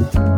Bye.